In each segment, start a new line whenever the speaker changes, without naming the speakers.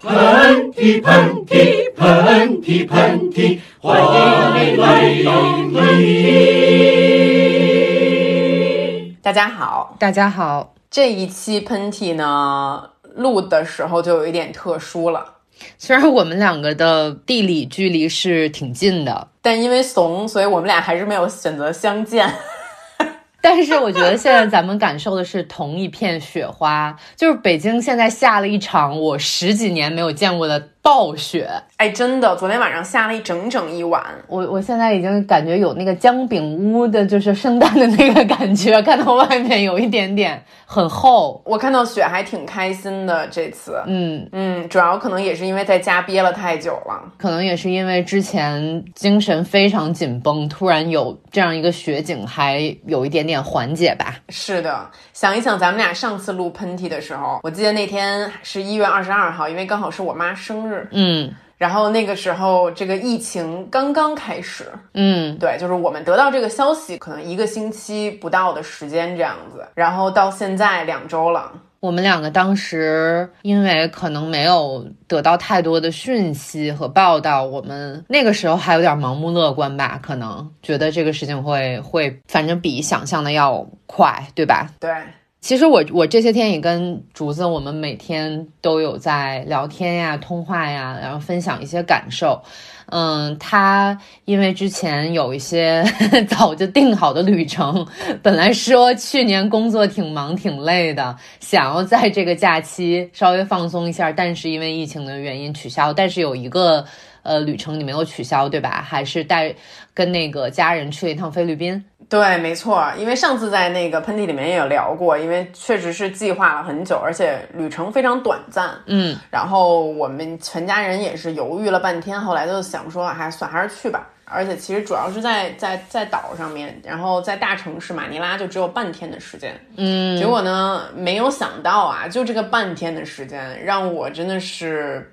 喷嚏喷嚏喷嚏喷嚏，欢迎来到喷嚏。
大家好，
大家好，
这一期喷嚏呢录的时候就有一点特殊了。
虽然我们两个的地理距离是挺近的，
但因为怂，所以我们俩还是没有选择相见。
但是我觉得现在咱们感受的是同一片雪花，就是北京现在下了一场我十几年没有见过的。暴雪，
哎，真的，昨天晚上下了一整整一晚。
我我现在已经感觉有那个姜饼屋的，就是圣诞的那个感觉，看到外面有一点点很厚。
我看到雪还挺开心的，这次，
嗯
嗯，主要可能也是因为在家憋了太久了，
可能也是因为之前精神非常紧绷，突然有这样一个雪景，还有一点点缓解吧。
是的，想一想咱们俩上次录喷嚏的时候，我记得那天是一月二十二号，因为刚好是我妈生日。
嗯，
然后那个时候这个疫情刚刚开始，
嗯，
对，就是我们得到这个消息，可能一个星期不到的时间这样子，然后到现在两周了。
我们两个当时因为可能没有得到太多的讯息和报道，我们那个时候还有点盲目乐观吧，可能觉得这个事情会会，反正比想象的要快，对吧？
对。
其实我我这些天也跟竹子，我们每天都有在聊天呀、通话呀，然后分享一些感受。嗯，他因为之前有一些 早就定好的旅程，本来说去年工作挺忙挺累的，想要在这个假期稍微放松一下，但是因为疫情的原因取消。但是有一个呃旅程你没有取消，对吧？还是带跟那个家人去了一趟菲律宾。
对，没错，因为上次在那个喷嚏里面也有聊过，因为确实是计划了很久，而且旅程非常短暂，
嗯，
然后我们全家人也是犹豫了半天，后来就想说，还算还是去吧。而且其实主要是在在在岛上面，然后在大城市马尼拉就只有半天的时间，
嗯，
结果呢，没有想到啊，就这个半天的时间，让我真的是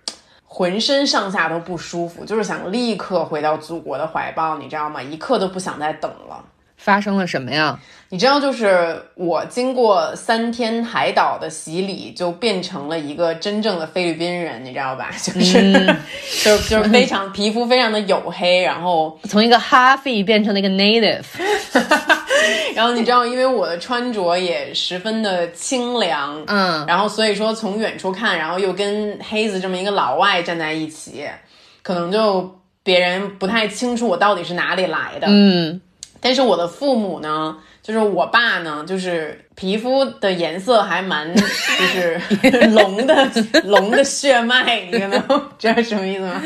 浑身上下都不舒服，就是想立刻回到祖国的怀抱，你知道吗？一刻都不想再等了。
发生了什么呀？
你知道，就是我经过三天海岛的洗礼，就变成了一个真正的菲律宾人，你知道吧？就是，就就是非常皮肤非常的黝黑，然后
从一个哈菲变成了一个 native，
然后你知道，因为我的穿着也十分的清凉，
嗯，
然后所以说从远处看，然后又跟黑子这么一个老外站在一起，可能就别人不太清楚我到底是哪里来的，
嗯。
但是我的父母呢，就是我爸呢，就是皮肤的颜色还蛮，就是 龙的龙的血脉，你看到 知道什么意思吗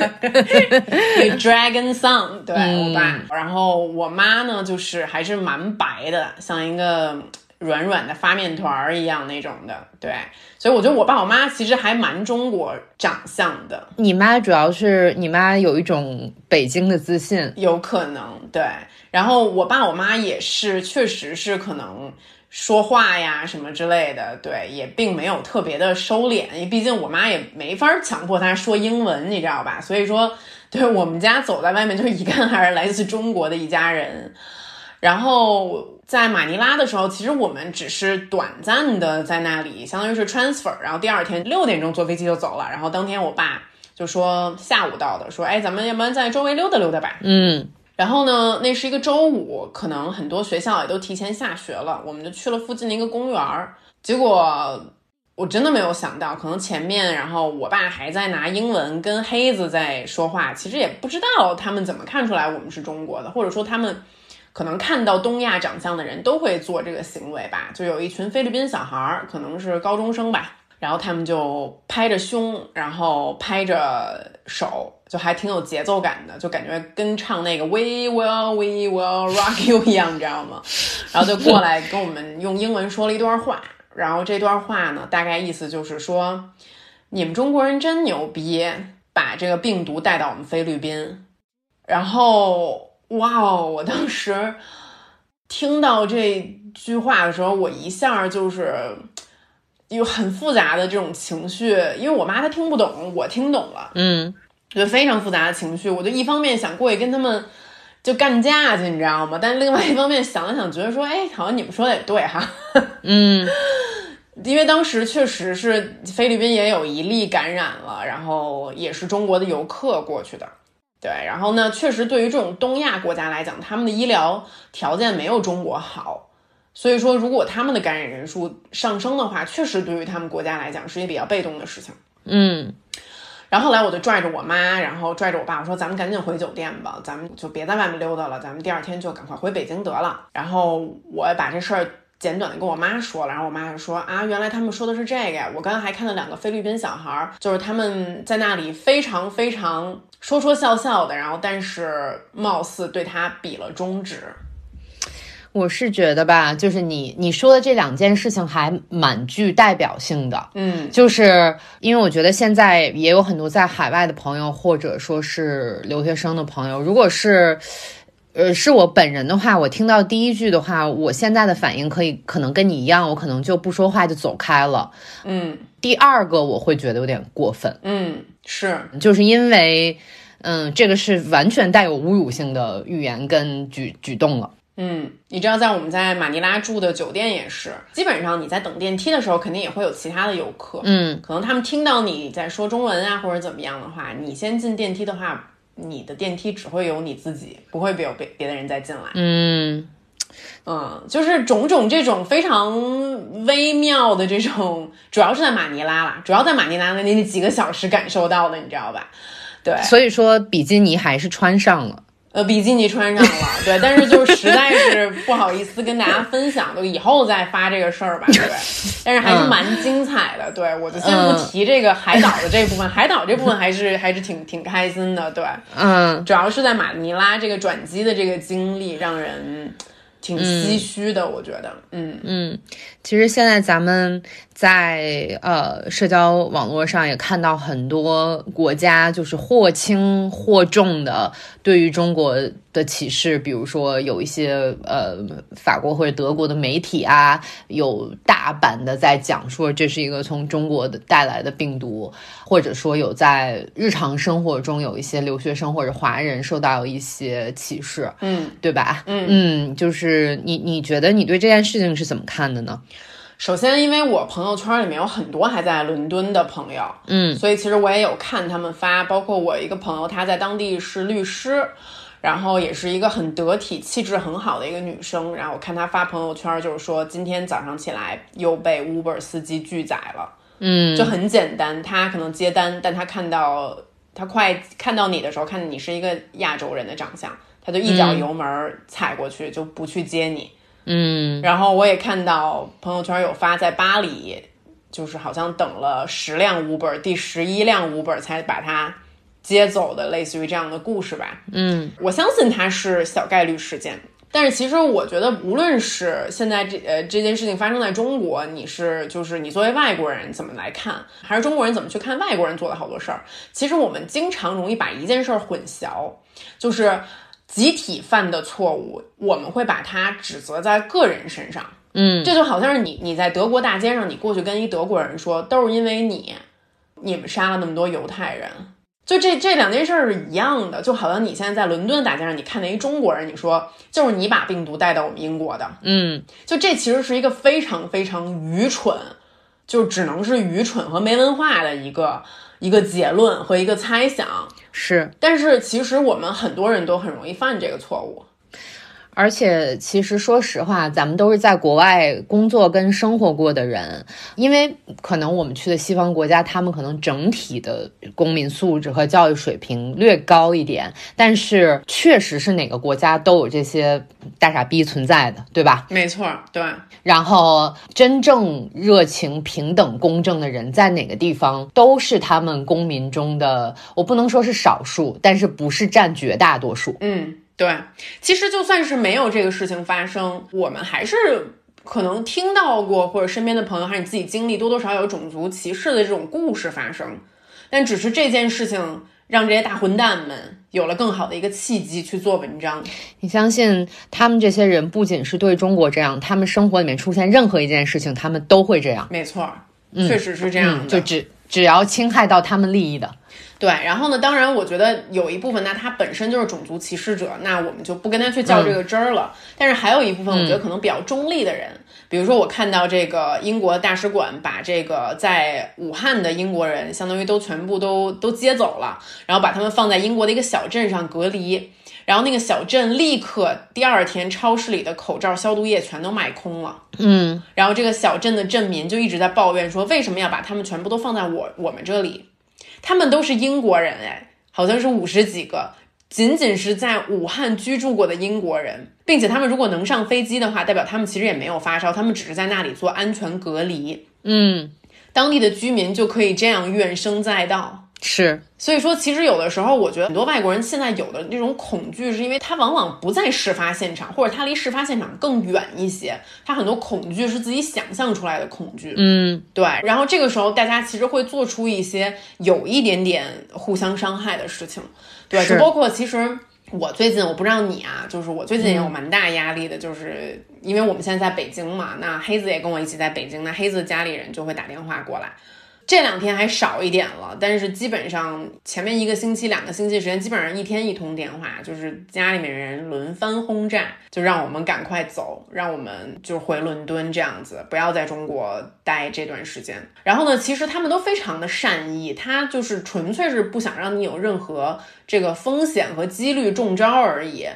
？Dragon Sun，对我爸。然后我妈呢，就是还是蛮白的，像一个软软的发面团儿一样那种的。对，所以我觉得我爸我妈其实还蛮中国长相的。
你妈主要是你妈有一种北京的自信，
有可能对。然后我爸我妈也是，确实是可能说话呀什么之类的，对，也并没有特别的收敛，毕竟我妈也没法强迫她说英文，你知道吧？所以说，对我们家走在外面，就是一看还是来自中国的一家人。然后在马尼拉的时候，其实我们只是短暂的在那里，相当于是 transfer，然后第二天六点钟坐飞机就走了。然后当天我爸就说下午到的，说哎，咱们要不然在周围溜达溜达吧？
嗯。
然后呢，那是一个周五，可能很多学校也都提前下学了，我们就去了附近的一个公园儿。结果我真的没有想到，可能前面，然后我爸还在拿英文跟黑子在说话，其实也不知道他们怎么看出来我们是中国的，或者说他们可能看到东亚长相的人都会做这个行为吧。就有一群菲律宾小孩儿，可能是高中生吧。然后他们就拍着胸，然后拍着手，就还挺有节奏感的，就感觉跟唱那个 We will, We will rock you 一样，你知道吗？然后就过来跟我们用英文说了一段话，然后这段话呢，大概意思就是说，你们中国人真牛逼，把这个病毒带到我们菲律宾。然后，哇哦！我当时听到这句话的时候，我一下就是。有很复杂的这种情绪，因为我妈她听不懂，我听懂了，
嗯，
就非常复杂的情绪。我就一方面想过去跟他们就干架去，你知道吗？但另外一方面想了想，觉得说，哎，好像你们说的也对哈，
嗯。
因为当时确实是菲律宾也有一例感染了，然后也是中国的游客过去的。对，然后呢，确实对于这种东亚国家来讲，他们的医疗条件没有中国好，所以说如果他们的感染人数上升的话，确实对于他们国家来讲是一个比较被动的事情。
嗯，
然后后来我就拽着我妈，然后拽着我爸，我说咱们赶紧回酒店吧，咱们就别在外面溜达了，咱们第二天就赶快回北京得了。然后我把这事儿。简短的跟我妈说了，然后我妈就说啊，原来他们说的是这个呀。我刚刚还看到两个菲律宾小孩儿，就是他们在那里非常非常说说笑笑的，然后但是貌似对他比了中指。
我是觉得吧，就是你你说的这两件事情还蛮具代表性的，
嗯，
就是因为我觉得现在也有很多在海外的朋友，或者说是留学生的朋友，如果是。呃，是我本人的话，我听到第一句的话，我现在的反应可以可能跟你一样，我可能就不说话就走开了。
嗯，
第二个我会觉得有点过分。
嗯，是，
就是因为，嗯，这个是完全带有侮辱性的语言跟举举动了。
嗯，你知道，在我们在马尼拉住的酒店也是，基本上你在等电梯的时候，肯定也会有其他的游客。
嗯，
可能他们听到你在说中文啊，或者怎么样的话，你先进电梯的话。你的电梯只会有你自己，不会有别别的人再进来。
嗯
嗯，就是种种这种非常微妙的这种，主要是在马尼拉啦，主要在马尼拉的那几个小时感受到的，你知道吧？对，
所以说比基尼还是穿上了。
呃，比基尼穿上了，对，但是就实在是不好意思跟大家分享，就以后再发这个事儿吧，对。但是还是蛮精彩的，对，我就先不提这个海岛的这部分，海岛这部分还是还是挺挺开心的，对，
嗯，
主要是在马尼拉这个转机的这个经历让人挺唏嘘的，我觉得，嗯。
嗯，其实现在咱们。在呃社交网络上也看到很多国家就是或轻或重的对于中国的歧视，比如说有一些呃法国或者德国的媒体啊，有大版的在讲说这是一个从中国的带来的病毒，或者说有在日常生活中有一些留学生或者华人受到一些歧视，
嗯，
对吧？
嗯
嗯，就是你你觉得你对这件事情是怎么看的呢？
首先，因为我朋友圈里面有很多还在伦敦的朋友，
嗯，
所以其实我也有看他们发，包括我一个朋友，她在当地是律师，然后也是一个很得体、气质很好的一个女生。然后我看她发朋友圈，就是说今天早上起来又被 Uber 司机拒载了，
嗯，
就很简单，她可能接单，但她看到她快看到你的时候，看你是一个亚洲人的长相，她就一脚油门踩过去，就不去接你。
嗯，
然后我也看到朋友圈有发，在巴黎，就是好像等了十辆 Uber，第十一辆 Uber 才把它接走的，类似于这样的故事吧。
嗯，
我相信它是小概率事件，但是其实我觉得，无论是现在这呃这件事情发生在中国，你是就是你作为外国人怎么来看，还是中国人怎么去看外国人做的好多事儿，其实我们经常容易把一件事儿混淆，就是。集体犯的错误，我们会把它指责在个人身上。
嗯，
这就好像是你你在德国大街上，你过去跟一德国人说，都是因为你，你们杀了那么多犹太人，就这这两件事儿是一样的。就好像你现在在伦敦大街上，你看见一中国人，你说就是你把病毒带到我们英国的。
嗯，
就这其实是一个非常非常愚蠢，就只能是愚蠢和没文化的一个一个结论和一个猜想。
是，
但是其实我们很多人都很容易犯这个错误。
而且，其实说实话，咱们都是在国外工作跟生活过的人，因为可能我们去的西方国家，他们可能整体的公民素质和教育水平略高一点，但是确实是哪个国家都有这些大傻逼存在的，对吧？
没错，对。
然后，真正热情、平等、公正的人，在哪个地方都是他们公民中的，我不能说是少数，但是不是占绝大多数。
嗯。对，其实就算是没有这个事情发生，我们还是可能听到过，或者身边的朋友，还是你自己经历，多多少少有种族歧视的这种故事发生。但只是这件事情让这些大混蛋们有了更好的一个契机去做文章。
你相信他们这些人不仅是对中国这样，他们生活里面出现任何一件事情，他们都会这样。
没错，确实是这样的。
就只只要侵害到他们利益的。
对，然后呢，当然我觉得有一部分，那他本身就是种族歧视者，那我们就不跟他去较这个真儿了。但是还有一部分，我觉得可能比较中立的人，比如说我看到这个英国大使馆把这个在武汉的英国人，相当于都全部都都接走了，然后把他们放在英国的一个小镇上隔离，然后那个小镇立刻第二天超市里的口罩、消毒液全都卖空了。
嗯，
然后这个小镇的镇民就一直在抱怨说，为什么要把他们全部都放在我我们这里？他们都是英国人哎，好像是五十几个，仅仅是在武汉居住过的英国人，并且他们如果能上飞机的话，代表他们其实也没有发烧，他们只是在那里做安全隔离。
嗯，
当地的居民就可以这样怨声载道。
是，
所以说，其实有的时候，我觉得很多外国人现在有的那种恐惧，是因为他往往不在事发现场，或者他离事发现场更远一些，他很多恐惧是自己想象出来的恐惧。
嗯，
对。然后这个时候，大家其实会做出一些有一点点互相伤害的事情。对，就包括其实我最近，我不知道你啊，就是我最近也有蛮大压力的，就是因为我们现在在北京嘛，那黑子也跟我一起在北京，那黑子家里人就会打电话过来。这两天还少一点了，但是基本上前面一个星期、两个星期时间，基本上一天一通电话，就是家里面人轮番轰炸，就让我们赶快走，让我们就回伦敦这样子，不要在中国待这段时间。然后呢，其实他们都非常的善意，他就是纯粹是不想让你有任何这个风险和几率中招而已。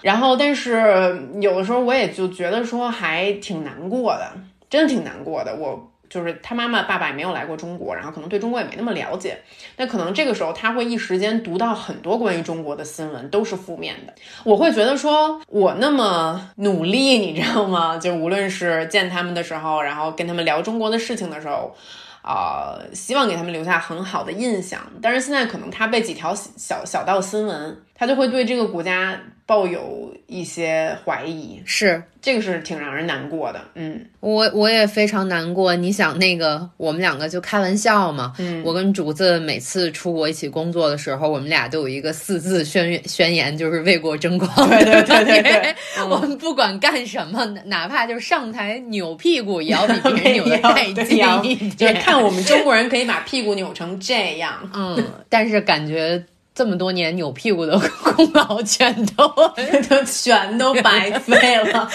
然后，但是有的时候我也就觉得说还挺难过的，真的挺难过的，我。就是他妈妈、爸爸也没有来过中国，然后可能对中国也没那么了解。那可能这个时候他会一时间读到很多关于中国的新闻，都是负面的。我会觉得说，我那么努力，你知道吗？就无论是见他们的时候，然后跟他们聊中国的事情的时候，啊，希望给他们留下很好的印象。但是现在可能他被几条小小道新闻，他就会对这个国家。抱有一些怀疑，
是
这个是挺让人难过的。嗯，
我我也非常难过。你想那个，我们两个就开玩笑嘛。
嗯，
我跟竹子每次出国一起工作的时候，我们俩都有一个四字宣宣言，就是为国争光。
对对对对对，
我们不管干什么，哪怕就是上台扭屁股，也要比别人 扭的带劲一点。
就是看我们中国人可以把屁股扭成这样。
嗯，但是感觉。这么多年扭屁股的功劳全都
都全都白费了。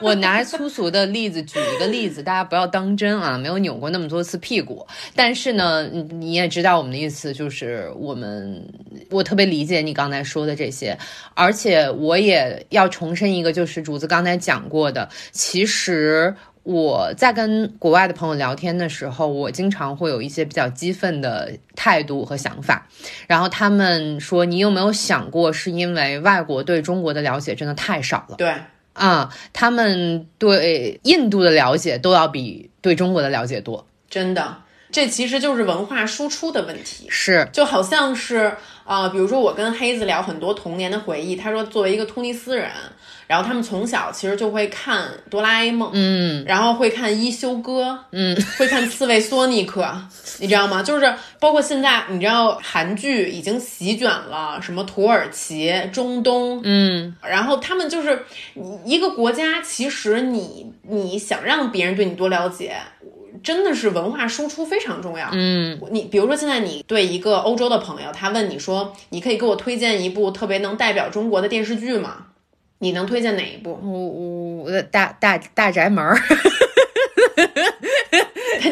我拿粗俗的例子举一个例子，大家不要当真啊，没有扭过那么多次屁股。但是呢，你也知道我们的意思，就是我们我特别理解你刚才说的这些，而且我也要重申一个，就是主子刚才讲过的，其实。我在跟国外的朋友聊天的时候，我经常会有一些比较激愤的态度和想法，然后他们说：“你有没有想过，是因为外国对中国的了解真的太少了？”
对
啊，他们对印度的了解都要比对中国的了解多，
真的，这其实就是文化输出的问题。
是，
就好像是啊，比如说我跟黑子聊很多童年的回忆，他说作为一个突尼斯人。然后他们从小其实就会看哆啦 A 梦，
嗯，
然后会看一休哥，
嗯，
会看刺猬索尼克，你知道吗？就是包括现在，你知道韩剧已经席卷了什么土耳其、中东，
嗯，
然后他们就是一个国家，其实你你想让别人对你多了解，真的是文化输出非常重要，
嗯，
你比如说现在你对一个欧洲的朋友，他问你说，你可以给我推荐一部特别能代表中国的电视剧吗？你能推荐哪一部？
我我大大大宅门儿。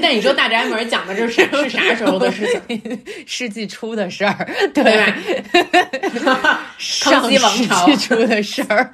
但你说大宅门讲的这是是啥时候的事情？
世纪初的事儿，
对
吧？
康熙王朝
初的事儿。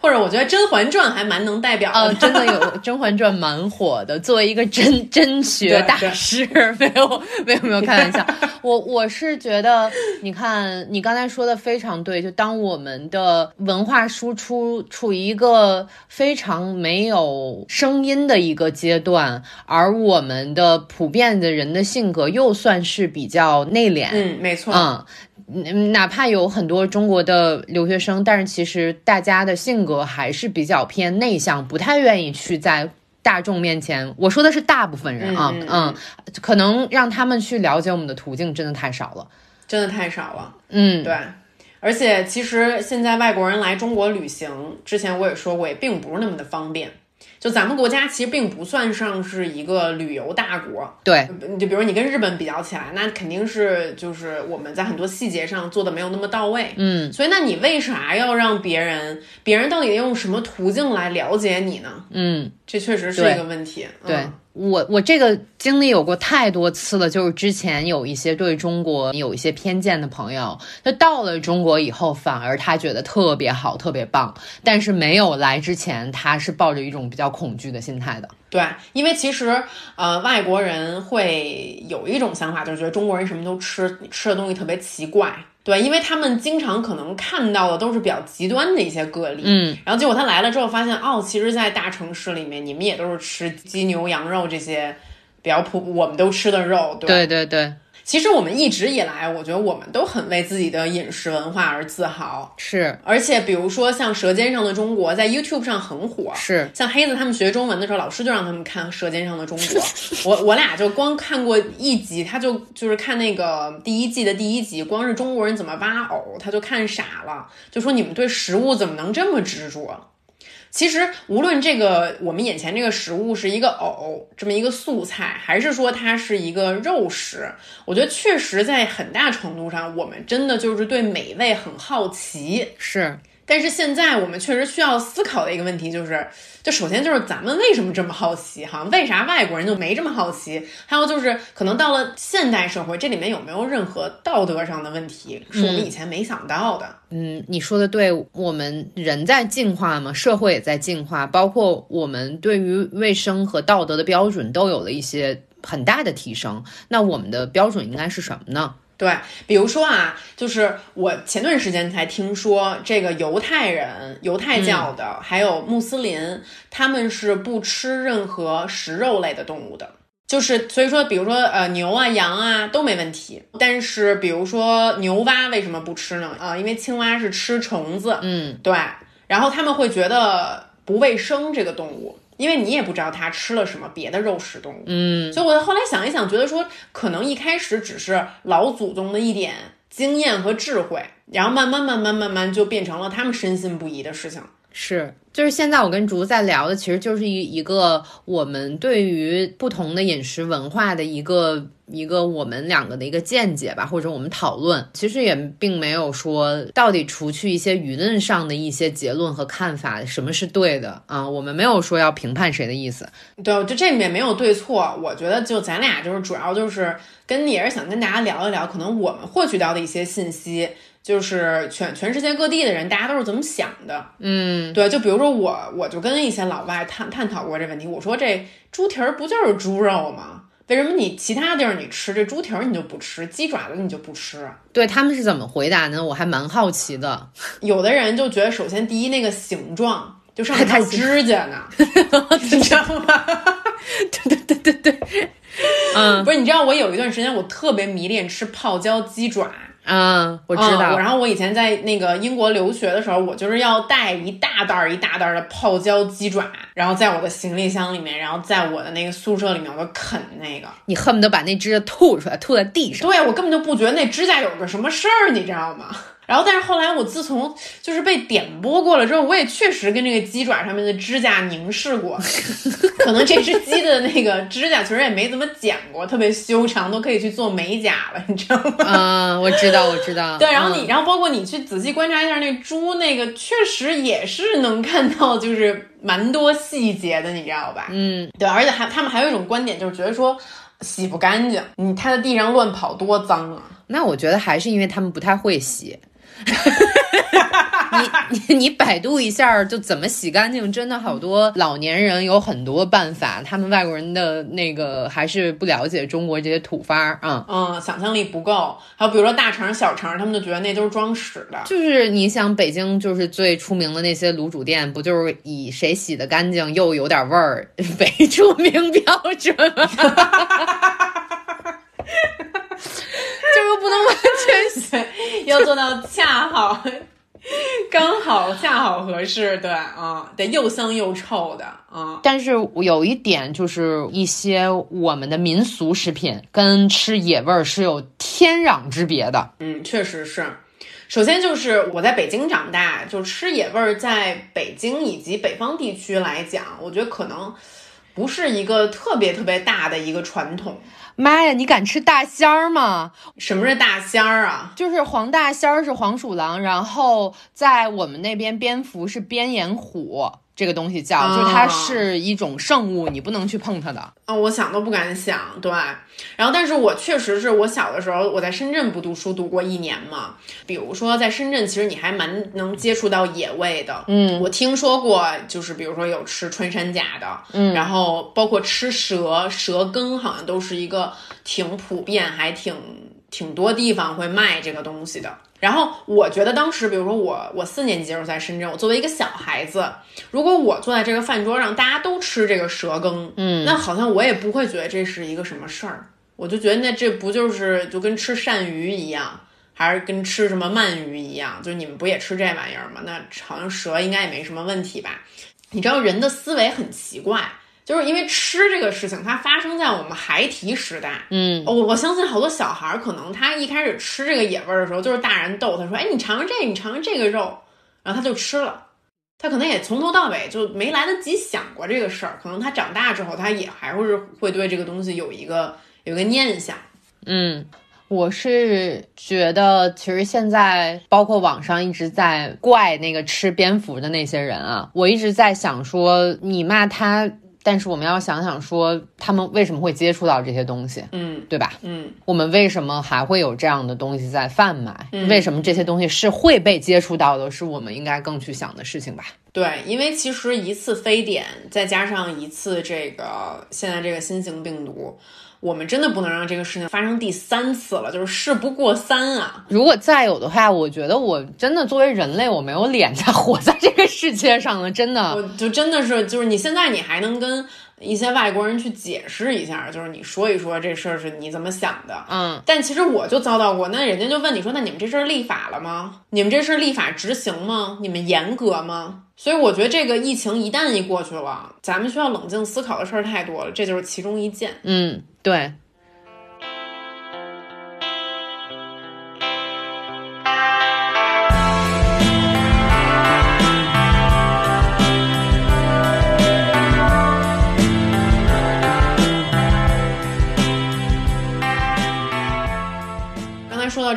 或者我觉得《甄嬛传》还蛮能代表
的，真的有《甄嬛传》蛮火的。作为一个真 真学大师，没有没有没有开玩笑。我我是觉得，你看你刚才说的非常对。就当我们的文化输出处于一个非常没有声音的一个阶段，而我们的普遍的人的性格又算是比较内敛，
嗯，没错，
嗯。嗯，哪怕有很多中国的留学生，但是其实大家的性格还是比较偏内向，不太愿意去在大众面前。我说的是大部分人啊，嗯，可能让他们去了解我们的途径真的太少了，
真的太少了。
嗯，
对。而且其实现在外国人来中国旅行之前，我也说过，也并不是那么的方便。就咱们国家其实并不算上是一个旅游大国，
对，
就比如你跟日本比较起来，那肯定是就是我们在很多细节上做的没有那么到位，
嗯
所以那你为啥要让别人，别人到底用什么途径来了解你呢？
嗯，
这确实是一个问题。
对
嗯
我我这个经历有过太多次了，就是之前有一些对中国有一些偏见的朋友，他到了中国以后，反而他觉得特别好、特别棒，但是没有来之前，他是抱着一种比较恐惧的心态的。
对，因为其实呃，外国人会有一种想法，就是觉得中国人什么都吃，吃的东西特别奇怪。对，因为他们经常可能看到的都是比较极端的一些个例，
嗯，
然后结果他来了之后发现，哦，其实，在大城市里面，你们也都是吃鸡牛羊肉这些比较普我们都吃的肉，对
对对对，
其实我们一直以来，我觉得我们都很为自己的饮食文化而自豪。
是
而且，比如说像《舌尖上的中国》在 YouTube 上很火，
是，
像黑子他们学中文的时候，老师就让他们看《舌尖上的中国 》我我俩就光看过一集，他就就是看那个第一季的第一集，光是中国人怎么挖藕，他就看傻了，就说你们对食物怎么能这么执着？其实，无论这个我们眼前这个食物是一个藕这么一个素菜，还是说它是一个肉食，我觉得确实在很大程度上，我们真的就是对美味很好奇。
是，
但是现在我们确实需要思考的一个问题就是，就首先就是咱们为什么这么好奇哈？为啥外国人就没这么好奇？还有就是可能到了现代社会，这里面有没有任何道德上的问题是我们以前没想到的？
嗯，你说的对，我们人在进化嘛，社会也在进化，包括我们对于卫生和道德的标准都有了一些很大的提升。那我们的标准应该是什么呢？
对，比如说啊，就是我前段时间才听说，这个犹太人、犹太教的，还有穆斯林，他们是不吃任何食肉类的动物的。就是所以说，比如说呃牛啊、羊啊都没问题，但是比如说牛蛙为什么不吃呢？啊、因为青蛙是吃虫子，
嗯，
对，然后他们会觉得不卫生这个动物，因为你也不知道它吃了什么别的肉食动物，
嗯，
所以我后来想一想，觉得说可能一开始只是老祖宗的一点经验和智慧，然后慢慢慢慢慢慢就变成了他们深信不疑的事情。
是，就是现在我跟竹子在聊的，其实就是一一个我们对于不同的饮食文化的一个一个我们两个的一个见解吧，或者我们讨论，其实也并没有说到底除去一些舆论上的一些结论和看法，什么是对的啊？我们没有说要评判谁的意思。
对，就这里面没有对错，我觉得就咱俩就是主要就是跟也是想跟大家聊一聊，可能我们获取到的一些信息。就是全全世界各地的人，大家都是怎么想的？
嗯，
对，就比如说我，我就跟一些老外探探讨过这问题。我说这猪蹄儿不就是猪肉吗？为什么你其他地儿你吃这猪蹄儿你就不吃，鸡爪子你就不吃？
对他们是怎么回答呢？我还蛮好奇的。
有的人就觉得，首先第一那个形状，就上面还有指甲呢，你知道吗？
对对对对对，嗯
不是，你知道我有一段时间我特别迷恋吃泡椒鸡爪。
嗯，我知
嗯
道。
然后我以前在那个英国留学的时候，我就是要带一大袋儿一大袋儿的泡椒鸡爪，然后在我的行李箱里面，然后在我的那个宿舍里面，我就啃那个。
你恨不得把那指甲吐出来，吐在地上。
对我根本就不觉得那指甲有个什么事儿，你知道吗？然后，但是后来我自从就是被点拨过了之后，我也确实跟这个鸡爪上面的指甲凝视过，可能这只鸡的那个指甲其实也没怎么剪过，特别修长，都可以去做美甲了，你知道吗？
嗯，我知道，我知道。
对，然后你，
嗯
然后包括你去仔细观察一下那猪，那个确实也是能看到，就是蛮多细节的，你知道吧？
嗯，
对，而且还他们还有一种观点，就是觉得说洗不干净，你它在地上乱跑多脏啊！
那我觉得还是因为他们不太会洗。你你你百度一下，就怎么洗干净？真的好多老年人有很多办法，他们外国人的那个还是不了解中国这些土法儿啊。
嗯，想象力不够。还有比如说大肠、小肠，他们就觉得那都是装屎的。
就是你想，北京就是最出名的那些卤煮店，不就是以谁洗的干净又有点味儿 为出名标准吗？就是不能完全洗。
对，要做到恰好、刚好、恰好合适，对啊、得又香又臭的啊、
但是有一点就是，一些我们的民俗食品跟吃野味儿是有天壤之别的。
嗯，确实是。首先就是我在北京长大，就吃野味儿，在北京以及北方地区来讲，我觉得可能不是一个特别特别大的一个传统。
妈呀，你敢吃大仙儿吗？
什么是大仙儿啊？
就是黄大仙儿是黄鼠狼，然后在我们那边蝙蝠是边眼虎。这个东西叫，就是它是一种圣物，你不能去碰它的。
啊，我想都不敢想。对，然后但是我确实是我小的时候我在深圳不读书读过一年嘛。比如说在深圳，其实你还蛮能接触到野味的。
嗯，
我听说过，就是比如说有吃穿山甲的，
嗯，
然后包括吃蛇，蛇羹好像都是一个挺普遍，还挺挺多地方会卖这个东西的。然后我觉得当时，比如说我我四年级的时候在深圳，我作为一个小孩子，如果我坐在这个饭桌上，大家都吃这个蛇羹，
嗯，
那好像我也不会觉得这是一个什么事儿，我就觉得那这不就是就跟吃鳝鱼一样，还是跟吃什么鳗鱼一样，就是你们不也吃这玩意儿吗？那好像蛇应该也没什么问题吧？你知道人的思维很奇怪。就是因为吃这个事情，它发生在我们孩提时代。
嗯，
我我相信好多小孩儿可能他一开始吃这个野味儿的时候，就是大人逗他说：“哎，你尝尝这个，你尝尝这个肉。”然后他就吃了。他可能也从头到尾就没来得及想过这个事儿。可能他长大之后，他也还会是会对这个东西有一个有一个念想。
嗯，我是觉得其实现在包括网上一直在怪那个吃蝙蝠的那些人啊，我一直在想说，你骂他。但是我们要想想说，他们为什么会接触到这些东西？
嗯，
对吧？
嗯，
我们为什么还会有这样的东西在贩卖？为什么这些东西是会被接触到的？是我们应该更去想的事情吧？
对，因为其实一次非典，再加上一次这个现在这个新型病毒。我们真的不能让这个事情发生第三次了，就是事不过三啊！
如果再有的话，我觉得我真的作为人类，我没有脸再活在这个世界上了，真的。
我就真的是，就是你现在你还能跟一些外国人去解释一下，就是你说一说这事儿是你怎么想的，
嗯。
但其实我就遭到过，那人家就问你说，那你们这事儿立法了吗？你们这事儿立法执行吗？你们严格吗？所以我觉得这个疫情一旦一过去了，咱们需要冷静思考的事儿太多了，这就是其中一件。
嗯，对。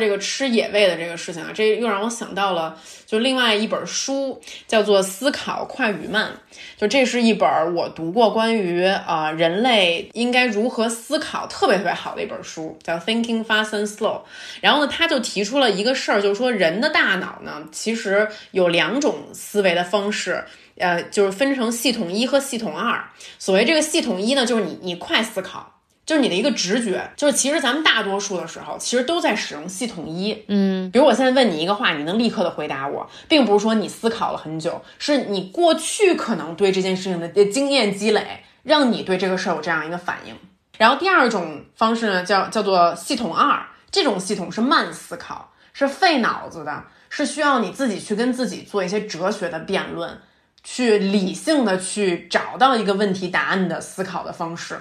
这个吃野味的这个事情啊，这又让我想到了，就另外一本书，叫做《思考快与慢》。就这是一本我读过关于啊人类应该如何思考特别特别好的一本书，叫《Thinking Fast and Slow》。然后呢，他就提出了一个事儿，就是说人的大脑呢，其实有两种思维的方式，呃，就是分成系统一和系统二。所谓这个系统一呢，就是你你快思考。就是你的一个直觉，就是其实咱们大多数的时候，其实都在使用系统一。
嗯，
比如我现在问你一个话，你能立刻的回答我，并不是说你思考了很久，是你过去可能对这件事情的经验积累，让你对这个事儿有这样一个反应。然后第二种方式呢，叫叫做系统二，这种系统是慢思考，是费脑子的，是需要你自己去跟自己做一些哲学的辩论，去理性的去找到一个问题答案的思考的方式。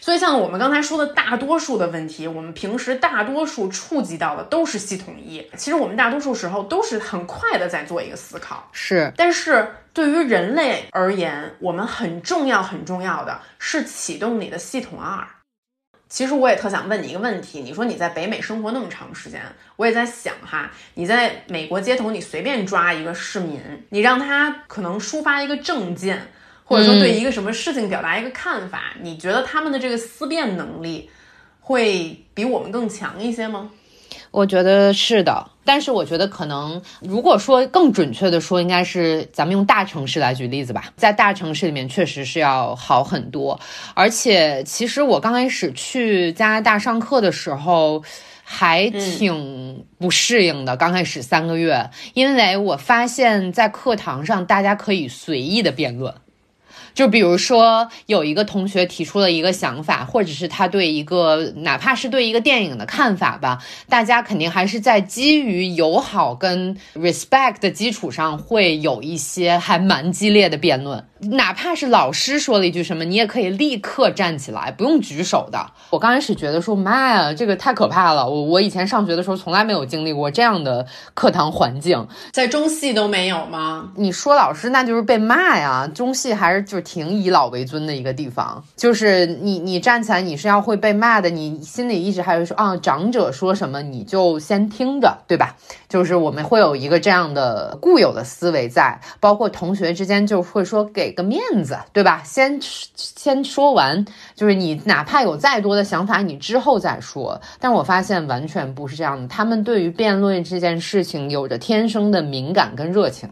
所以，像我们刚才说的大多数的问题，我们平时大多数触及到的都是系统一。其实我们大多数时候都是很快的在做一个思考，
是。
但是对于人类而言，我们很重要很重要的是启动你的系统二。其实我也特想问你一个问题：你说你在北美生活那么长时间，我也在想哈，你在美国街头，你随便抓一个市民，你让他可能抒发一个政见。或者说对一个什么事情表达一个看法，你觉得他们的这个思辨能力会比我们更强一些吗？
我觉得是的，但是我觉得可能如果说更准确的说，应该是咱们用大城市来举例子吧，在大城市里面确实是要好很多。而且其实我刚开始去加拿大上课的时候还挺不适应的，刚开始三个月，因为我发现在课堂上大家可以随意的辩论。就比如说，有一个同学提出了一个想法，或者是他对一个哪怕是对一个电影的看法吧，大家肯定还是在基于友好跟 respect 的基础上，会有一些还蛮激烈的辩论。哪怕是老师说了一句什么，你也可以立刻站起来，不用举手的。我刚开始觉得说，妈呀，这个太可怕了！我我以前上学的时候从来没有经历过这样的课堂环境，
在中戏都没有吗？
你说老师那就是被骂呀。中戏还是就是挺以老为尊的一个地方，就是你你站起来你是要会被骂的，你心里一直还会说啊，长者说什么你就先听着，对吧？就是我们会有一个这样的固有的思维在，包括同学之间就会说给。给个面子，对吧？先先说完，就是你哪怕有再多的想法，你之后再说。但我发现完全不是这样的，他们对于辩论这件事情有着天生的敏感跟热情。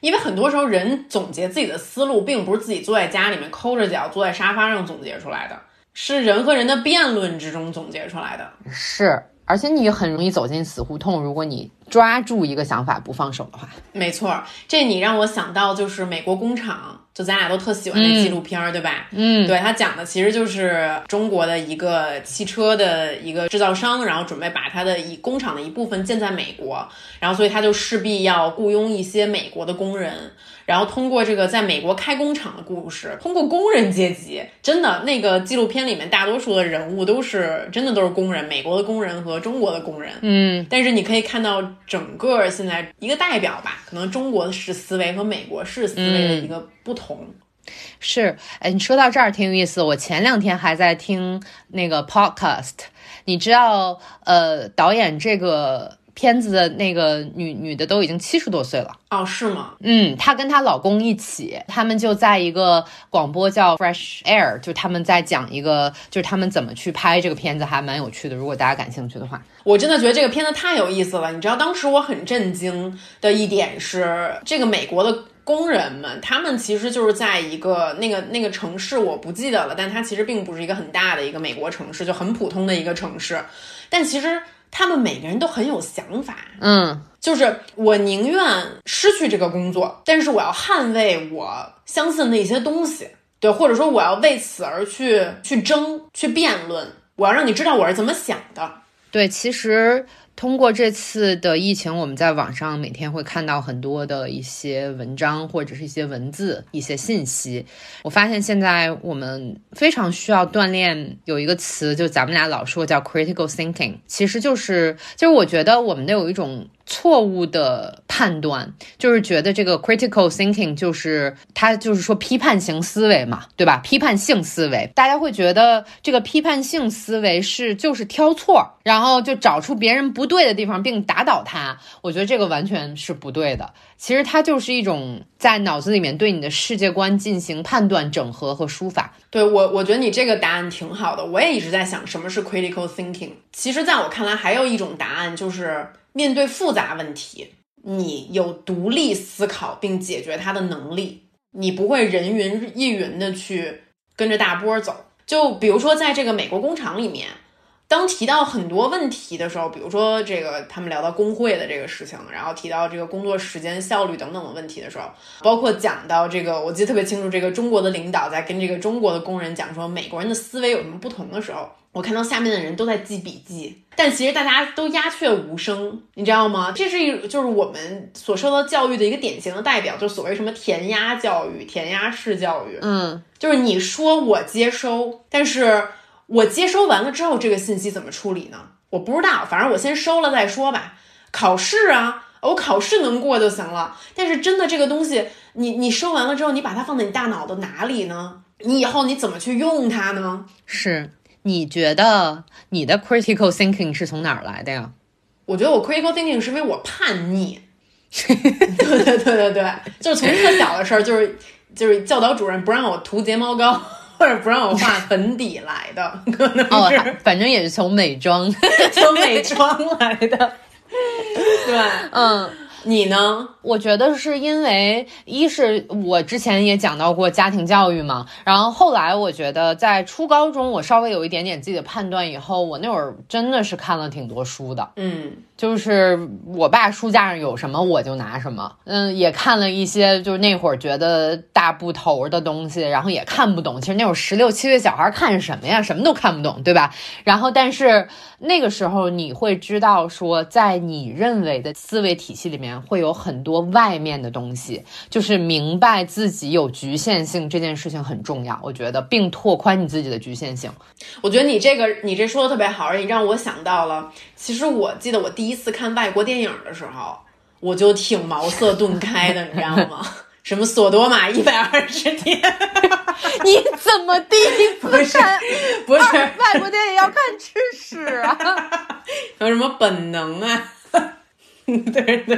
因为很多时候，人总结自己的思路，并不是自己坐在家里面抠着脚坐在沙发上总结出来的，是人和人的辩论之中总结出来的。
是，而且你很容易走进死胡同，如果你。抓住一个想法不放手的话，
没错，这你让我想到就是美国工厂，就咱俩都特喜欢那纪录片，对吧？
嗯，
对他讲的其实就是中国的一个汽车的一个制造商，然后准备把他的一工厂的一部分建在美国，然后所以他就势必要雇佣一些美国的工人，然后通过这个在美国开工厂的故事，通过工人阶级，真的那个纪录片里面大多数的人物都是真的都是工人，美国的工人和中国的工人，
嗯，
但是你可以看到。整个现在一个代表吧，可能中国式思维和美国式思维的一个不同。
是，哎，你说到这儿挺有意思。我前两天还在听那个 podcast，你知道，呃，导演这个。片子的那个女女的都已经七十多岁了
哦，是吗？
嗯，她跟她老公一起，他们就在一个广播叫 Fresh Air，就他们在讲一个，就是他们怎么去拍这个片子，还蛮有趣的。如果大家感兴趣的话，
我真的觉得这个片子太有意思了。你知道，当时我很震惊的一点是，这个美国的工人们，他们其实就是在一个那个那个城市，我不记得了，但它其实并不是一个很大的一个美国城市，就很普通的一个城市，但其实。他们每个人都很有想法，
嗯，
就是我宁愿失去这个工作，但是我要捍卫我相信的一些东西，对，或者说我要为此而去去争、去辩论，我要让你知道我是怎么想的，
对，其实。通过这次的疫情，我们在网上每天会看到很多的一些文章或者是一些文字、一些信息。我发现现在我们非常需要锻炼，有一个词就咱们俩老说叫 critical thinking，其实就是就是我觉得我们都有一种。错误的判断就是觉得这个 critical thinking 就是它就是说批判型思维嘛，对吧？批判性思维，大家会觉得这个批判性思维是就是挑错，然后就找出别人不对的地方并打倒他。我觉得这个完全是不对的。其实它就是一种在脑子里面对你的世界观进行判断、整合和书法。
对我，我觉得你这个答案挺好的。我也一直在想什么是 critical thinking。其实，在我看来，还有一种答案就是。面对复杂问题，你有独立思考并解决它的能力，你不会人云亦云的去跟着大波走。就比如说，在这个美国工厂里面，当提到很多问题的时候，比如说这个他们聊到工会的这个事情，然后提到这个工作时间效率等等的问题的时候，包括讲到这个，我记得特别清楚，这个中国的领导在跟这个中国的工人讲说美国人的思维有什么不同的时候。我看到下面的人都在记笔记，但其实大家都鸦雀无声，你知道吗？这是一就是我们所受到教育的一个典型的代表，就所谓什么填鸭教育、填鸭式教育。
嗯，
就是你说我接收，但是我接收完了之后，这个信息怎么处理呢？我不知道，反正我先收了再说吧。考试啊，我考试能过就行了。但是真的这个东西，你你收完了之后，你把它放在你大脑的哪里呢？你以后你怎么去用它呢？
是。你觉得你的 critical thinking 是从哪儿来的呀？
我觉得我 critical thinking 是因为我叛逆。对对对对对，就是从特小的事儿，就是就是教导主任不让我涂睫毛膏或者不让我画粉底来的，可能是，
反正也是从美妆
从美妆来的。对，
嗯。
你呢？
我觉得是因为，一是我之前也讲到过家庭教育嘛，然后后来我觉得在初高中，我稍微有一点点自己的判断以后，我那会儿真的是看了挺多书的，
嗯，
就是我爸书架上有什么我就拿什么，嗯，也看了一些就是那会儿觉得大部头的东西，然后也看不懂。其实那会儿十六七岁小孩看什么呀，什么都看不懂，对吧？然后但是那个时候你会知道说，在你认为的思维体系里面会有很多外面的东西，就是明白自己有局限性这件事情很重要，我觉得，并拓宽你自己的局限性。
我觉得你这个你这说的特别好，而且让我想到了，其实我记得我第一次看外国电影的时候，我就挺茅塞顿开的，你知道吗？什么索多玛一百二十天？
你怎么第一次看
不是
外国电影要看吃屎啊？
有什么本能啊？对对，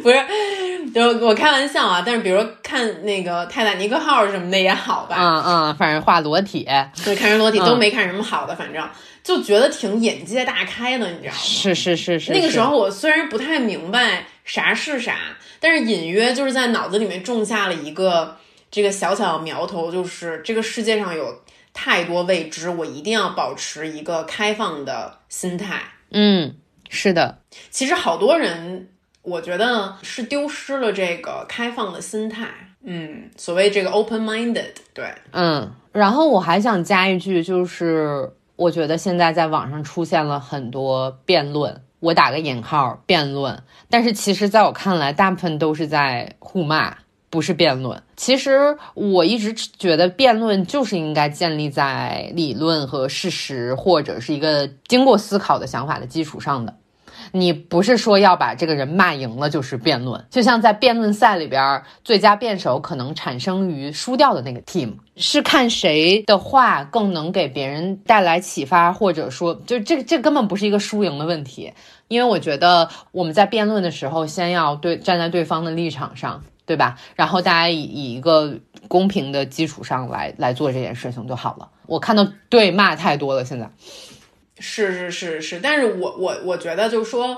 不是，就我开玩笑啊。但是比如看那个泰坦尼克号什么的也好吧。
嗯嗯，反正画裸体，
对，看人裸体都没看什么好的，反正就觉得挺眼界大开的，你知道吗？
是是是是。
那个时候我虽然不太明白啥是啥，但是隐约就是在脑子里面种下了一个这个小小的苗头，就是这个世界上有太多未知，我一定要保持一个开放的心态。
嗯。是的，
其实好多人，我觉得是丢失了这个开放的心态。嗯，所谓这个 open-minded，对，
嗯。然后我还想加一句，就是我觉得现在在网上出现了很多辩论，我打个引号辩论，但是其实在我看来，大部分都是在互骂，不是辩论。其实我一直觉得辩论就是应该建立在理论和事实，或者是一个经过思考的想法的基础上的。你不是说要把这个人骂赢了就是辩论，就像在辩论赛里边，最佳辩手可能产生于输掉的那个 team，是看谁的话更能给别人带来启发，或者说，就这这根本不是一个输赢的问题，因为我觉得我们在辩论的时候，先要对站在对方的立场上，对吧？然后大家以以一个公平的基础上来来做这件事情就好了。我看到对骂太多了，现在。
是是是是，但是我我我觉得就是说，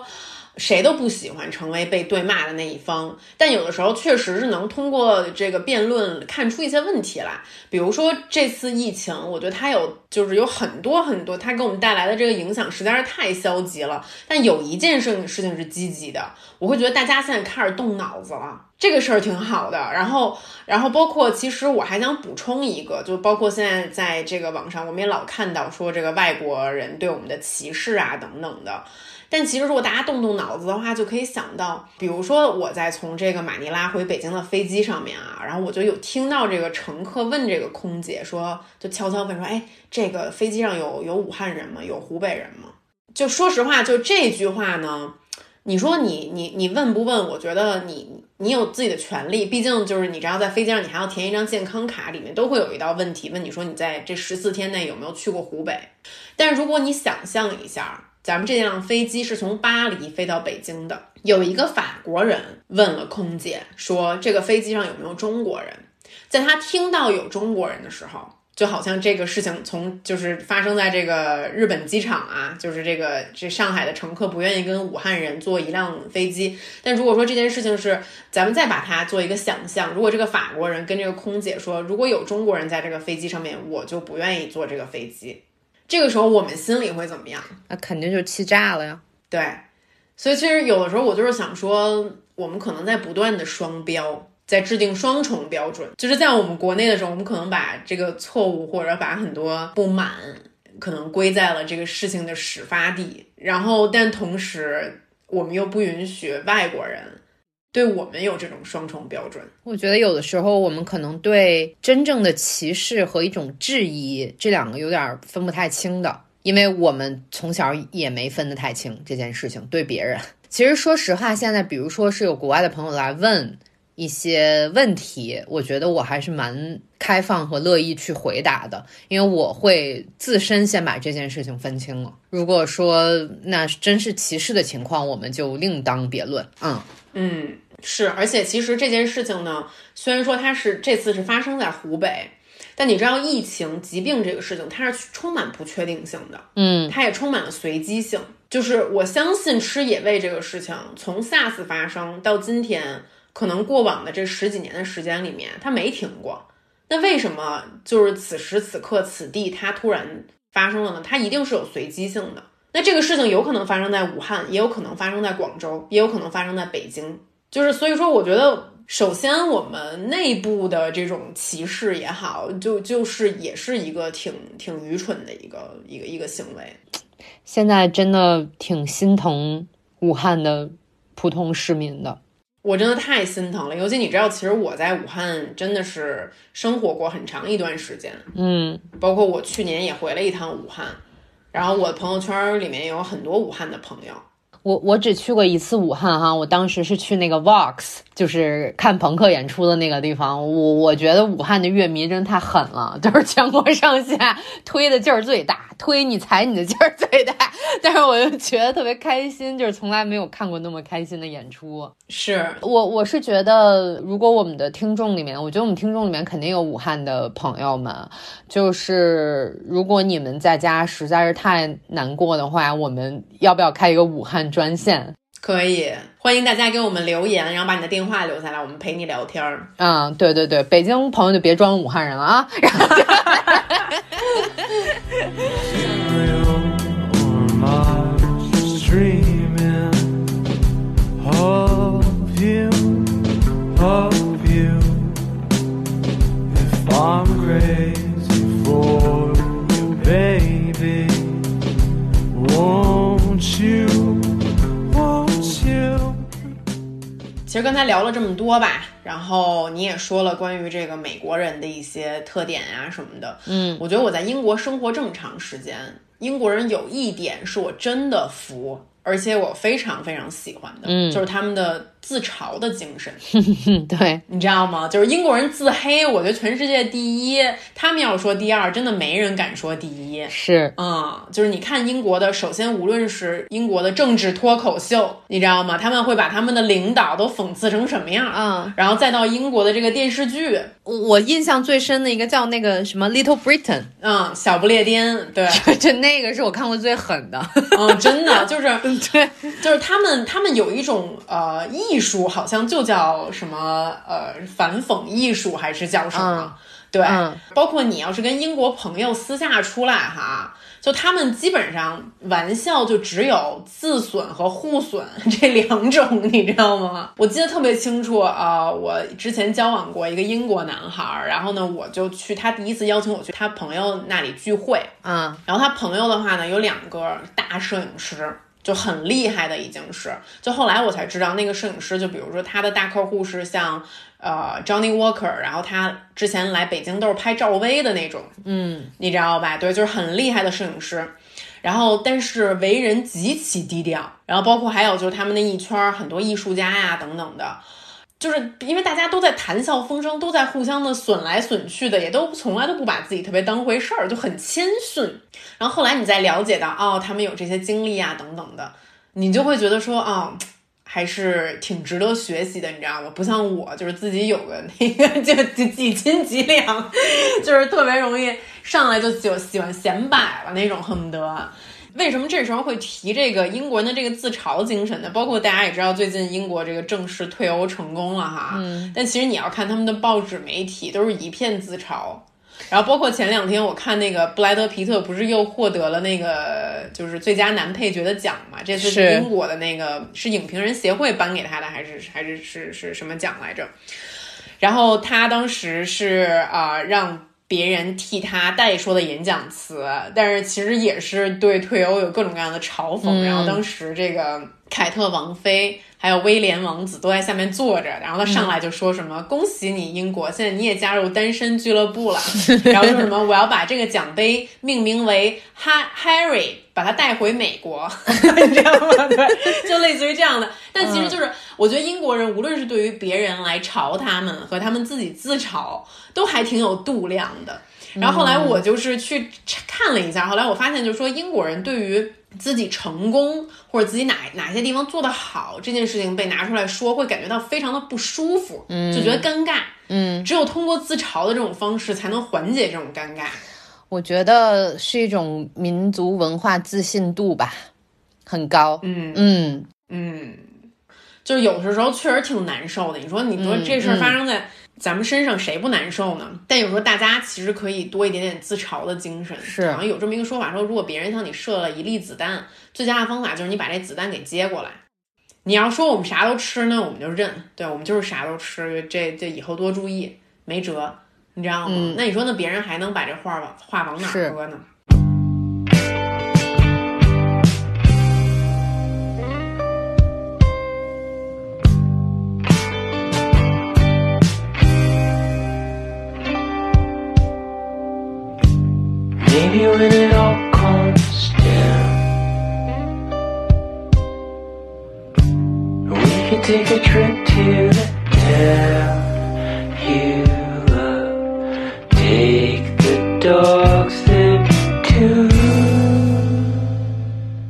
谁都不喜欢成为被对骂的那一方，但有的时候确实是能通过这个辩论看出一些问题来。比如说这次疫情，我觉得它有就是有很多很多，它给我们带来的这个影响实在是太消极了。但有一件事情事情是积极的，我会觉得大家现在开始动脑子了。这个事儿挺好的，然后，然后包括其实我还想补充一个，就包括现在在这个网上，我们也老看到说这个外国人对我们的歧视啊等等的。但其实如果大家动动脑子的话，就可以想到，比如说我在从这个马尼拉回北京的飞机上面啊，然后我就有听到这个乘客问这个空姐说，就悄悄问说，哎，这个飞机上有有武汉人吗？有湖北人吗？就说实话，就这句话呢。你说你你你问不问？我觉得你你有自己的权利，毕竟就是你只要在飞机上，你还要填一张健康卡，里面都会有一道问题问你说你在这十四天内有没有去过湖北。但是如果你想象一下，咱们这辆飞机是从巴黎飞到北京的，有一个法国人问了空姐说这个飞机上有没有中国人，在他听到有中国人的时候。就好像这个事情从就是发生在这个日本机场啊，就是这个这上海的乘客不愿意跟武汉人坐一辆飞机。但如果说这件事情是咱们再把它做一个想象，如果这个法国人跟这个空姐说，如果有中国人在这个飞机上面，我就不愿意坐这个飞机。这个时候我们心里会怎么样？
那肯定就气炸了呀。
对，所以其实有的时候我就是想说，我们可能在不断的双标。在制定双重标准，就是在我们国内的时候，我们可能把这个错误或者把很多不满，可能归在了这个事情的始发地。然后，但同时，我们又不允许外国人对我们有这种双重标准。
我觉得有的时候，我们可能对真正的歧视和一种质疑这两个有点分不太清的，因为我们从小也没分得太清这件事情。对别人，其实说实话，现在比如说是有国外的朋友来问。一些问题，我觉得我还是蛮开放和乐意去回答的，因为我会自身先把这件事情分清了。如果说那真是歧视的情况，我们就另当别论。
嗯嗯，是，而且其实这件事情呢，虽然说它是这次是发生在湖北，但你知道，疫情、疾病这个事情，它是充满不确定性的，
嗯，
它也充满了随机性。就是我相信吃野味这个事情，从 SARS 发生到今天，可能过往的这十几年的时间里面，它没停过。那为什么就是此时此刻此地它突然发生了呢？它一定是有随机性的。那这个事情有可能发生在武汉，也有可能发生在广州，也有可能发生在北京。就是所以说，我觉得首先我们内部的这种歧视也好，就就是也是一个挺挺愚蠢的一个一个一个行为。
现在真的挺心疼武汉的普通市民的。
我真的太心疼了，尤其你知道，其实我在武汉真的是生活过很长一段时间，
嗯，
包括我去年也回了一趟武汉，然后我的朋友圈里面也有很多武汉的朋友。
我我只去过一次武汉哈，我当时是去那个 Vox，就是看朋克演出的那个地方。我我觉得武汉的乐迷真太狠了，就是全国上下推的劲儿最大，推你踩你的劲儿最大。但是我又觉得特别开心，就是从来没有看过那么开心的演出。
是
我我是觉得，如果我们的听众里面，我觉得我们听众里面肯定有武汉的朋友们，就是如果你们在家实在是太难过的话，我们要不要开一个武汉？专线
可以，欢迎大家给我们留言，然后把你的电话留下来，我们陪你聊天儿。
嗯，对对对，北京朋友就别装武汉人了啊。
其实刚才聊了这么多吧，然后你也说了关于这个美国人的一些特点呀什么的，
嗯，
我觉得我在英国生活这么长时间，英国人有一点是我真的服，而且我非常非常喜欢的，
嗯，
就是他们的。自嘲的精神，
对，
你知道吗？就是英国人自黑，我觉得全世界第一，他们要说第二，真的没人敢说第一。
是，
嗯，就是你看英国的，首先无论是英国的政治脱口秀，你知道吗？他们会把他们的领导都讽刺成什么样？
嗯，
然后再到英国的这个电视剧，
我印象最深的一个叫那个什么 Little Britain，
嗯，小不列颠，对，
就那个是我看过最狠的，
嗯，真的就是，
对，
就是他们，他们有一种呃意。艺术好像就叫什么呃反讽艺术还是叫什么？对，包括你要是跟英国朋友私下出来哈，就他们基本上玩笑就只有自损和互损这两种，你知道吗？我记得特别清楚啊，我之前交往过一个英国男孩，然后呢，我就去他第一次邀请我去他朋友那里聚会，
嗯，
然后他朋友的话呢有两个大摄影师。就很厉害的，已经是。就后来我才知道，那个摄影师，就比如说他的大客户是像呃 Johnny Walker，然后他之前来北京都是拍赵薇的那种，
嗯，
你知道吧？对，就是很厉害的摄影师。然后，但是为人极其低调。然后，包括还有就是他们那一圈很多艺术家呀等等的。就是因为大家都在谈笑风生，都在互相的损来损去的，也都从来都不把自己特别当回事儿，就很谦逊。然后后来你再了解到，哦，他们有这些经历啊，等等的，你就会觉得说，哦，还是挺值得学习的，你知道吗？不像我，就是自己有个那个就几斤几两，就是特别容易上来就就喜欢显摆了那种，恨不得。为什么这时候会提这个英国人的这个自嘲精神呢？包括大家也知道，最近英国这个正式退欧成功了哈。
嗯。
但其实你要看他们的报纸媒体，都是一片自嘲。然后包括前两天我看那个布莱德皮特不是又获得了那个就是最佳男配角的奖嘛？这次是英国的那个是影评人协会颁给他的，还是还是是是什么奖来着？然后他当时是啊让。别人替他代说的演讲词，但是其实也是对退欧有各种各样的嘲讽。然后当时这个凯特王妃还有威廉王子都在下面坐着，然后他上来就说什么：“恭喜你，英国，现在你也加入单身俱乐部了。”然后说什么：“我要把这个奖杯命名为哈 Harry，把他带回美国。”你知道吗？对，就类似于这样的。但其实就是，我觉得英国人无论是对于别人来嘲他们，和他们自己自嘲。都还挺有度量的，然后后来我就是去看了一下，后来我发现就是说英国人对于自己成功或者自己哪哪些地方做得好这件事情被拿出来说，会感觉到非常的不舒服，嗯，就觉得尴尬，
嗯，
只有通过自嘲的这种方式才能缓解这种尴尬。
我觉得是一种民族文化自信度吧，很高，
嗯。
嗯。
嗯，就是有的时候确实挺难受的。你说，你说这事儿发生在咱们身上，谁不难受呢？但有时候大家其实可以多一点点自嘲的精神。
是，
好像有这么一个说法，说如果别人向你射了一粒子弹，最佳的方法就是你把这子弹给接过来。你要说我们啥都吃呢，我们就认，对我们就是啥都吃，这这以后多注意，没辙。你知道吗？那你说，那别人还能把这话往话往哪搁呢？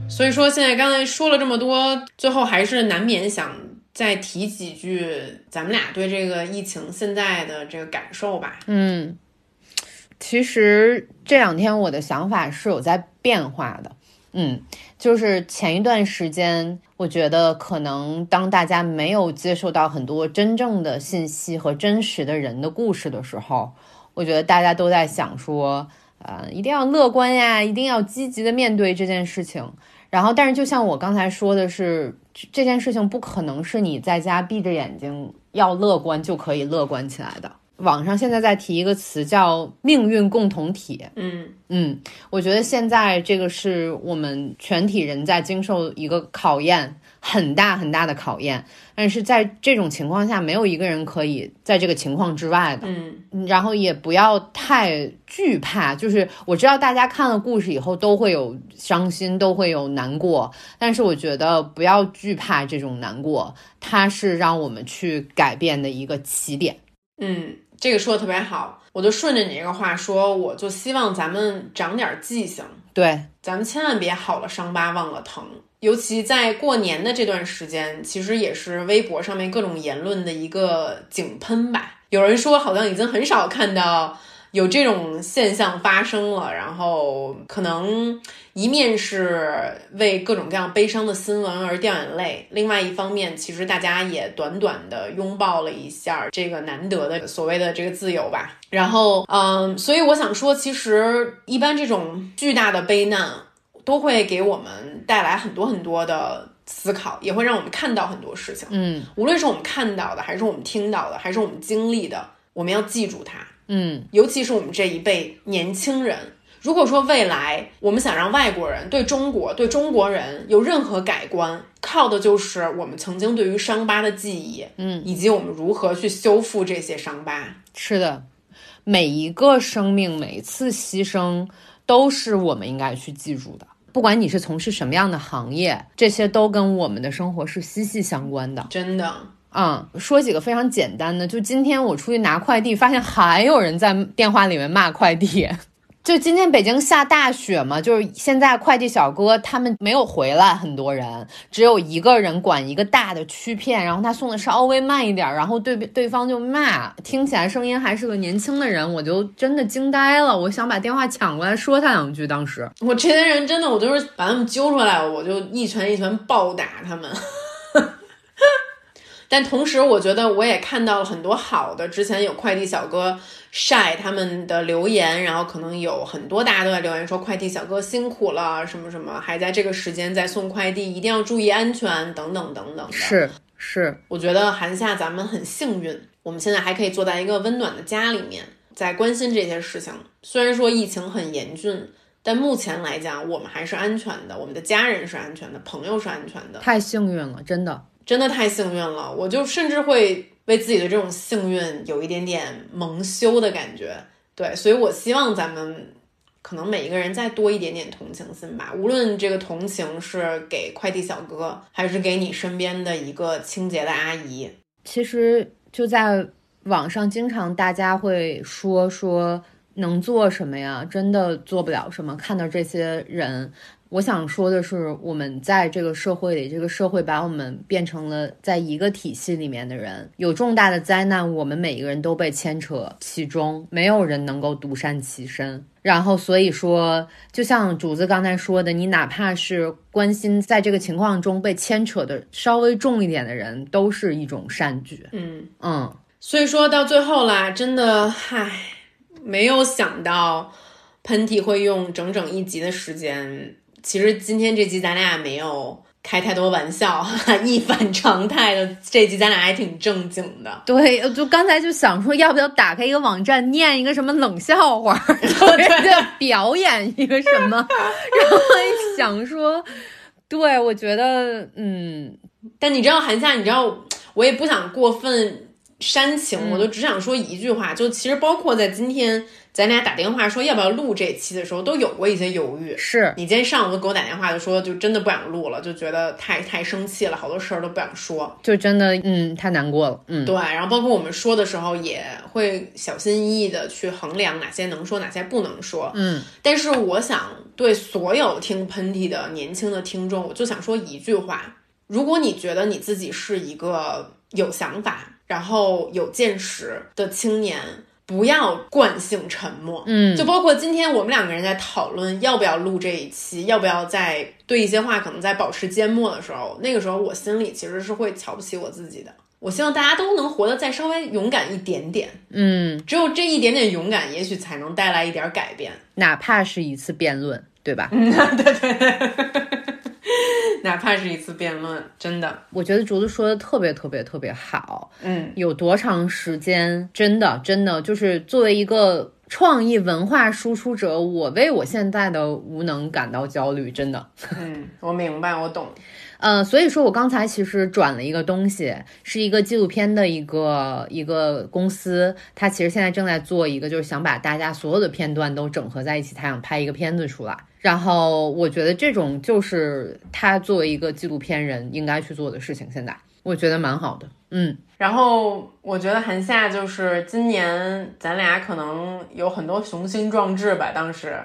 所以说，现在刚才说了这么多，最后还是难免想再提几句咱们俩对这个疫情现在的这个感受吧。
嗯，其实这两天我的想法是有在变化的。嗯，就是前一段时间，我觉得可能当大家没有接受到很多真正的信息和真实的人的故事的时候，我觉得大家都在想说，呃，一定要乐观呀，一定要积极的面对这件事情。然后，但是就像我刚才说的是，这件事情不可能是你在家闭着眼睛要乐观就可以乐观起来的。网上现在在提一个词叫“命运共同体”。
嗯
嗯，我觉得现在这个是我们全体人在经受一个考验，很大很大的考验。但是在这种情况下，没有一个人可以在这个情况之外的。
嗯，
然后也不要太惧怕。就是我知道大家看了故事以后都会有伤心，都会有难过，但是我觉得不要惧怕这种难过，它是让我们去改变的一个起点。
嗯。这个说的特别好，我就顺着你这个话说，我就希望咱们长点记性，
对，
咱们千万别好了伤疤忘了疼。尤其在过年的这段时间，其实也是微博上面各种言论的一个井喷吧。有人说，好像已经很少看到。有这种现象发生了，然后可能一面是为各种各样悲伤的新闻而掉眼泪，另外一方面，其实大家也短短的拥抱了一下这个难得的所谓的这个自由吧。然后，嗯，所以我想说，其实一般这种巨大的悲难都会给我们带来很多很多的思考，也会让我们看到很多事情。
嗯，
无论是我们看到的，还是我们听到的，还是我们经历的，我们要记住它。
嗯，
尤其是我们这一辈年轻人，如果说未来我们想让外国人对中国、对中国人有任何改观，靠的就是我们曾经对于伤疤的记忆，
嗯，
以及我们如何去修复这些伤疤。
是的，每一个生命、每一次牺牲，都是我们应该去记住的。不管你是从事什么样的行业，这些都跟我们的生活是息息相关的。
真的。
嗯，说几个非常简单的，就今天我出去拿快递，发现还有人在电话里面骂快递。就今天北京下大雪嘛，就是现在快递小哥他们没有回来，很多人只有一个人管一个大的区片，然后他送的稍微慢一点，然后对对方就骂，听起来声音还是个年轻的人，我就真的惊呆了，我想把电话抢过来说他两句。当时
我这些人真的，我就是把他们揪出来，我就一拳一拳暴打他们。但同时，我觉得我也看到了很多好的。之前有快递小哥晒他们的留言，然后可能有很多大家都在留言说快递小哥辛苦了，什么什么，还在这个时间在送快递，一定要注意安全，等等等等的。
是是，
我觉得寒夏咱们很幸运，我们现在还可以坐在一个温暖的家里面，在关心这些事情。虽然说疫情很严峻，但目前来讲，我们还是安全的，我们的家人是安全的，朋友是安全的。
太幸运了，真的。
真的太幸运了，我就甚至会为自己的这种幸运有一点点蒙羞的感觉。对，所以我希望咱们可能每一个人再多一点点同情心吧。无论这个同情是给快递小哥，还是给你身边的一个清洁的阿姨。
其实就在网上，经常大家会说说能做什么呀？真的做不了什么。看到这些人。我想说的是，我们在这个社会里，这个社会把我们变成了在一个体系里面的人。有重大的灾难，我们每一个人都被牵扯其中，没有人能够独善其身。然后，所以说，就像主子刚才说的，你哪怕是关心在这个情况中被牵扯的稍微重一点的人，都是一种善举。
嗯
嗯，
所以说到最后啦，真的，唉，没有想到喷嚏会用整整一集的时间。其实今天这集咱俩没有开太多玩笑，一反常态的这集咱俩还挺正经的。
对，就刚才就想说，要不要打开一个网站念一个什么冷笑话，对，表演一个什么，然后想说，对我觉得，嗯，
但你知道韩夏，你知道我也不想过分煽情，
嗯。
我就只想说一句话，就其实包括在今天咱俩打电话说要不要录这期的时候，都有过一些犹豫。
是
你今天上午就给我打电话，就说就真的不想录了，就觉得太太生气了，好多事儿都不想说。
就真的，嗯，太难过了，嗯，
对，然后包括我们说的时候，也会小心翼翼的去衡量哪些能说，哪些不能说。
嗯，
但是我想对所有听喷嚏的年轻的听众，我就想说一句话：如果你觉得你自己是一个有想法，然后有见识的青年，不要惯性沉默。
嗯
就包括今天我们两个人在讨论要不要录这一期，要不要在对一些话可能在保持缄默的时候，那个时候我心里其实是会瞧不起我自己的。我希望大家都能活得再稍微勇敢一点点，
嗯，
只有这一点点勇敢，也许才能带来一点改变。
哪怕是一次辩论，对吧？
哪怕是一次辩论，真的，
我觉得竹子说的特别特别特别好。
嗯，
有多长时间？真的真的就是作为一个创意文化输出者，我为我现在的无能感到焦虑，真的。
嗯，我明白，我懂。
呃，所以说我刚才其实转了一个东西，是一个纪录片的一个一个公司，它其实现在正在做一个，就是想把大家所有的片段都整合在一起，他想拍一个片子出来。然后我觉得这种就是他作为一个纪录片人应该去做的事情，现在我觉得蛮好的。嗯，
然后我觉得韩夏就是今年咱俩可能有很多雄心壮志吧，当时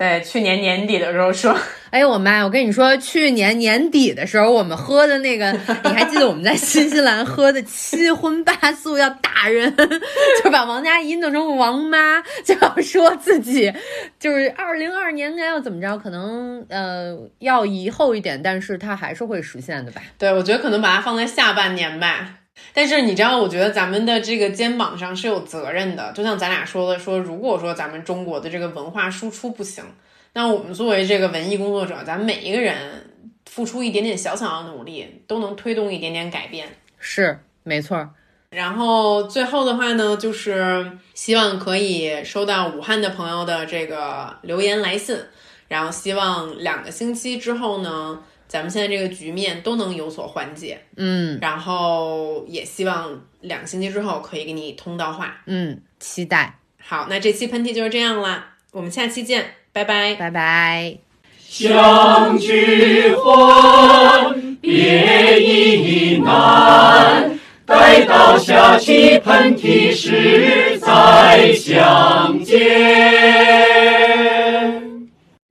在去年年底的时候说，
哎呦我妈！我跟你说，去年年底的时候，我们喝的那个，你还记得我们在新西兰喝的七荤八素要打人，就把王佳怡弄成王妈，就要说自己就是二零二年该要怎么着，可能呃要移后一点，但是它还是会实现的吧。
对我觉得可能把它放在下半年吧。但是你知道，我觉得咱们的这个肩膀上是有责任的，就像咱俩说的，说如果说咱们中国的这个文化输出不行，那我们作为这个文艺工作者，咱们每一个人付出一点点小小的努力，都能推动一点点改变。
是，没错。
然后最后的话呢，就是希望可以收到武汉的朋友的这个留言来信，然后希望两个星期之后呢，咱们现在这个局面都能有所缓解。
嗯
然后也希望两个星期之后可以给你通道话。
嗯，期待，
好，那这期喷嚏就是这样啦，我们下期见，拜拜。
拜拜。
相聚欢，别亦难。待到下期喷嚏时再相见。